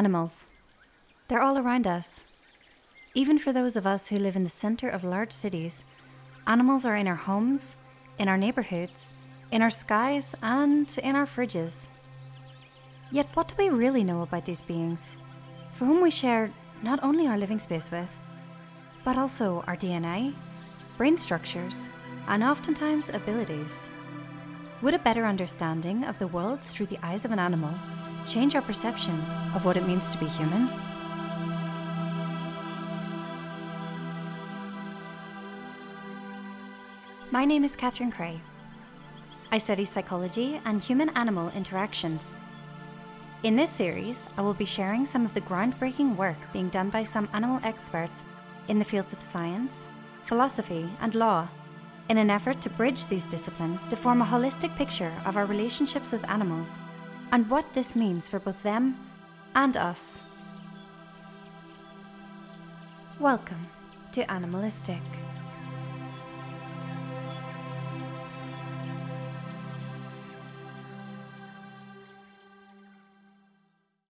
Animals. They're all around us. Even for those of us who live in the centre of large cities, animals are in our homes, in our neighbourhoods, in our skies, and in our fridges. Yet, what do we really know about these beings, for whom we share not only our living space with, but also our DNA, brain structures, and oftentimes abilities? Would a better understanding of the world through the eyes of an animal change our perception of what it means to be human? My name is Catherine Cray. I study psychology and human animal interactions. In this series, I will be sharing some of the groundbreaking work being done by some animal experts in the fields of science, philosophy, and law in an effort to bridge these disciplines to form a holistic picture of our relationships with animals and what this means for both them and us. Welcome to Animalistic.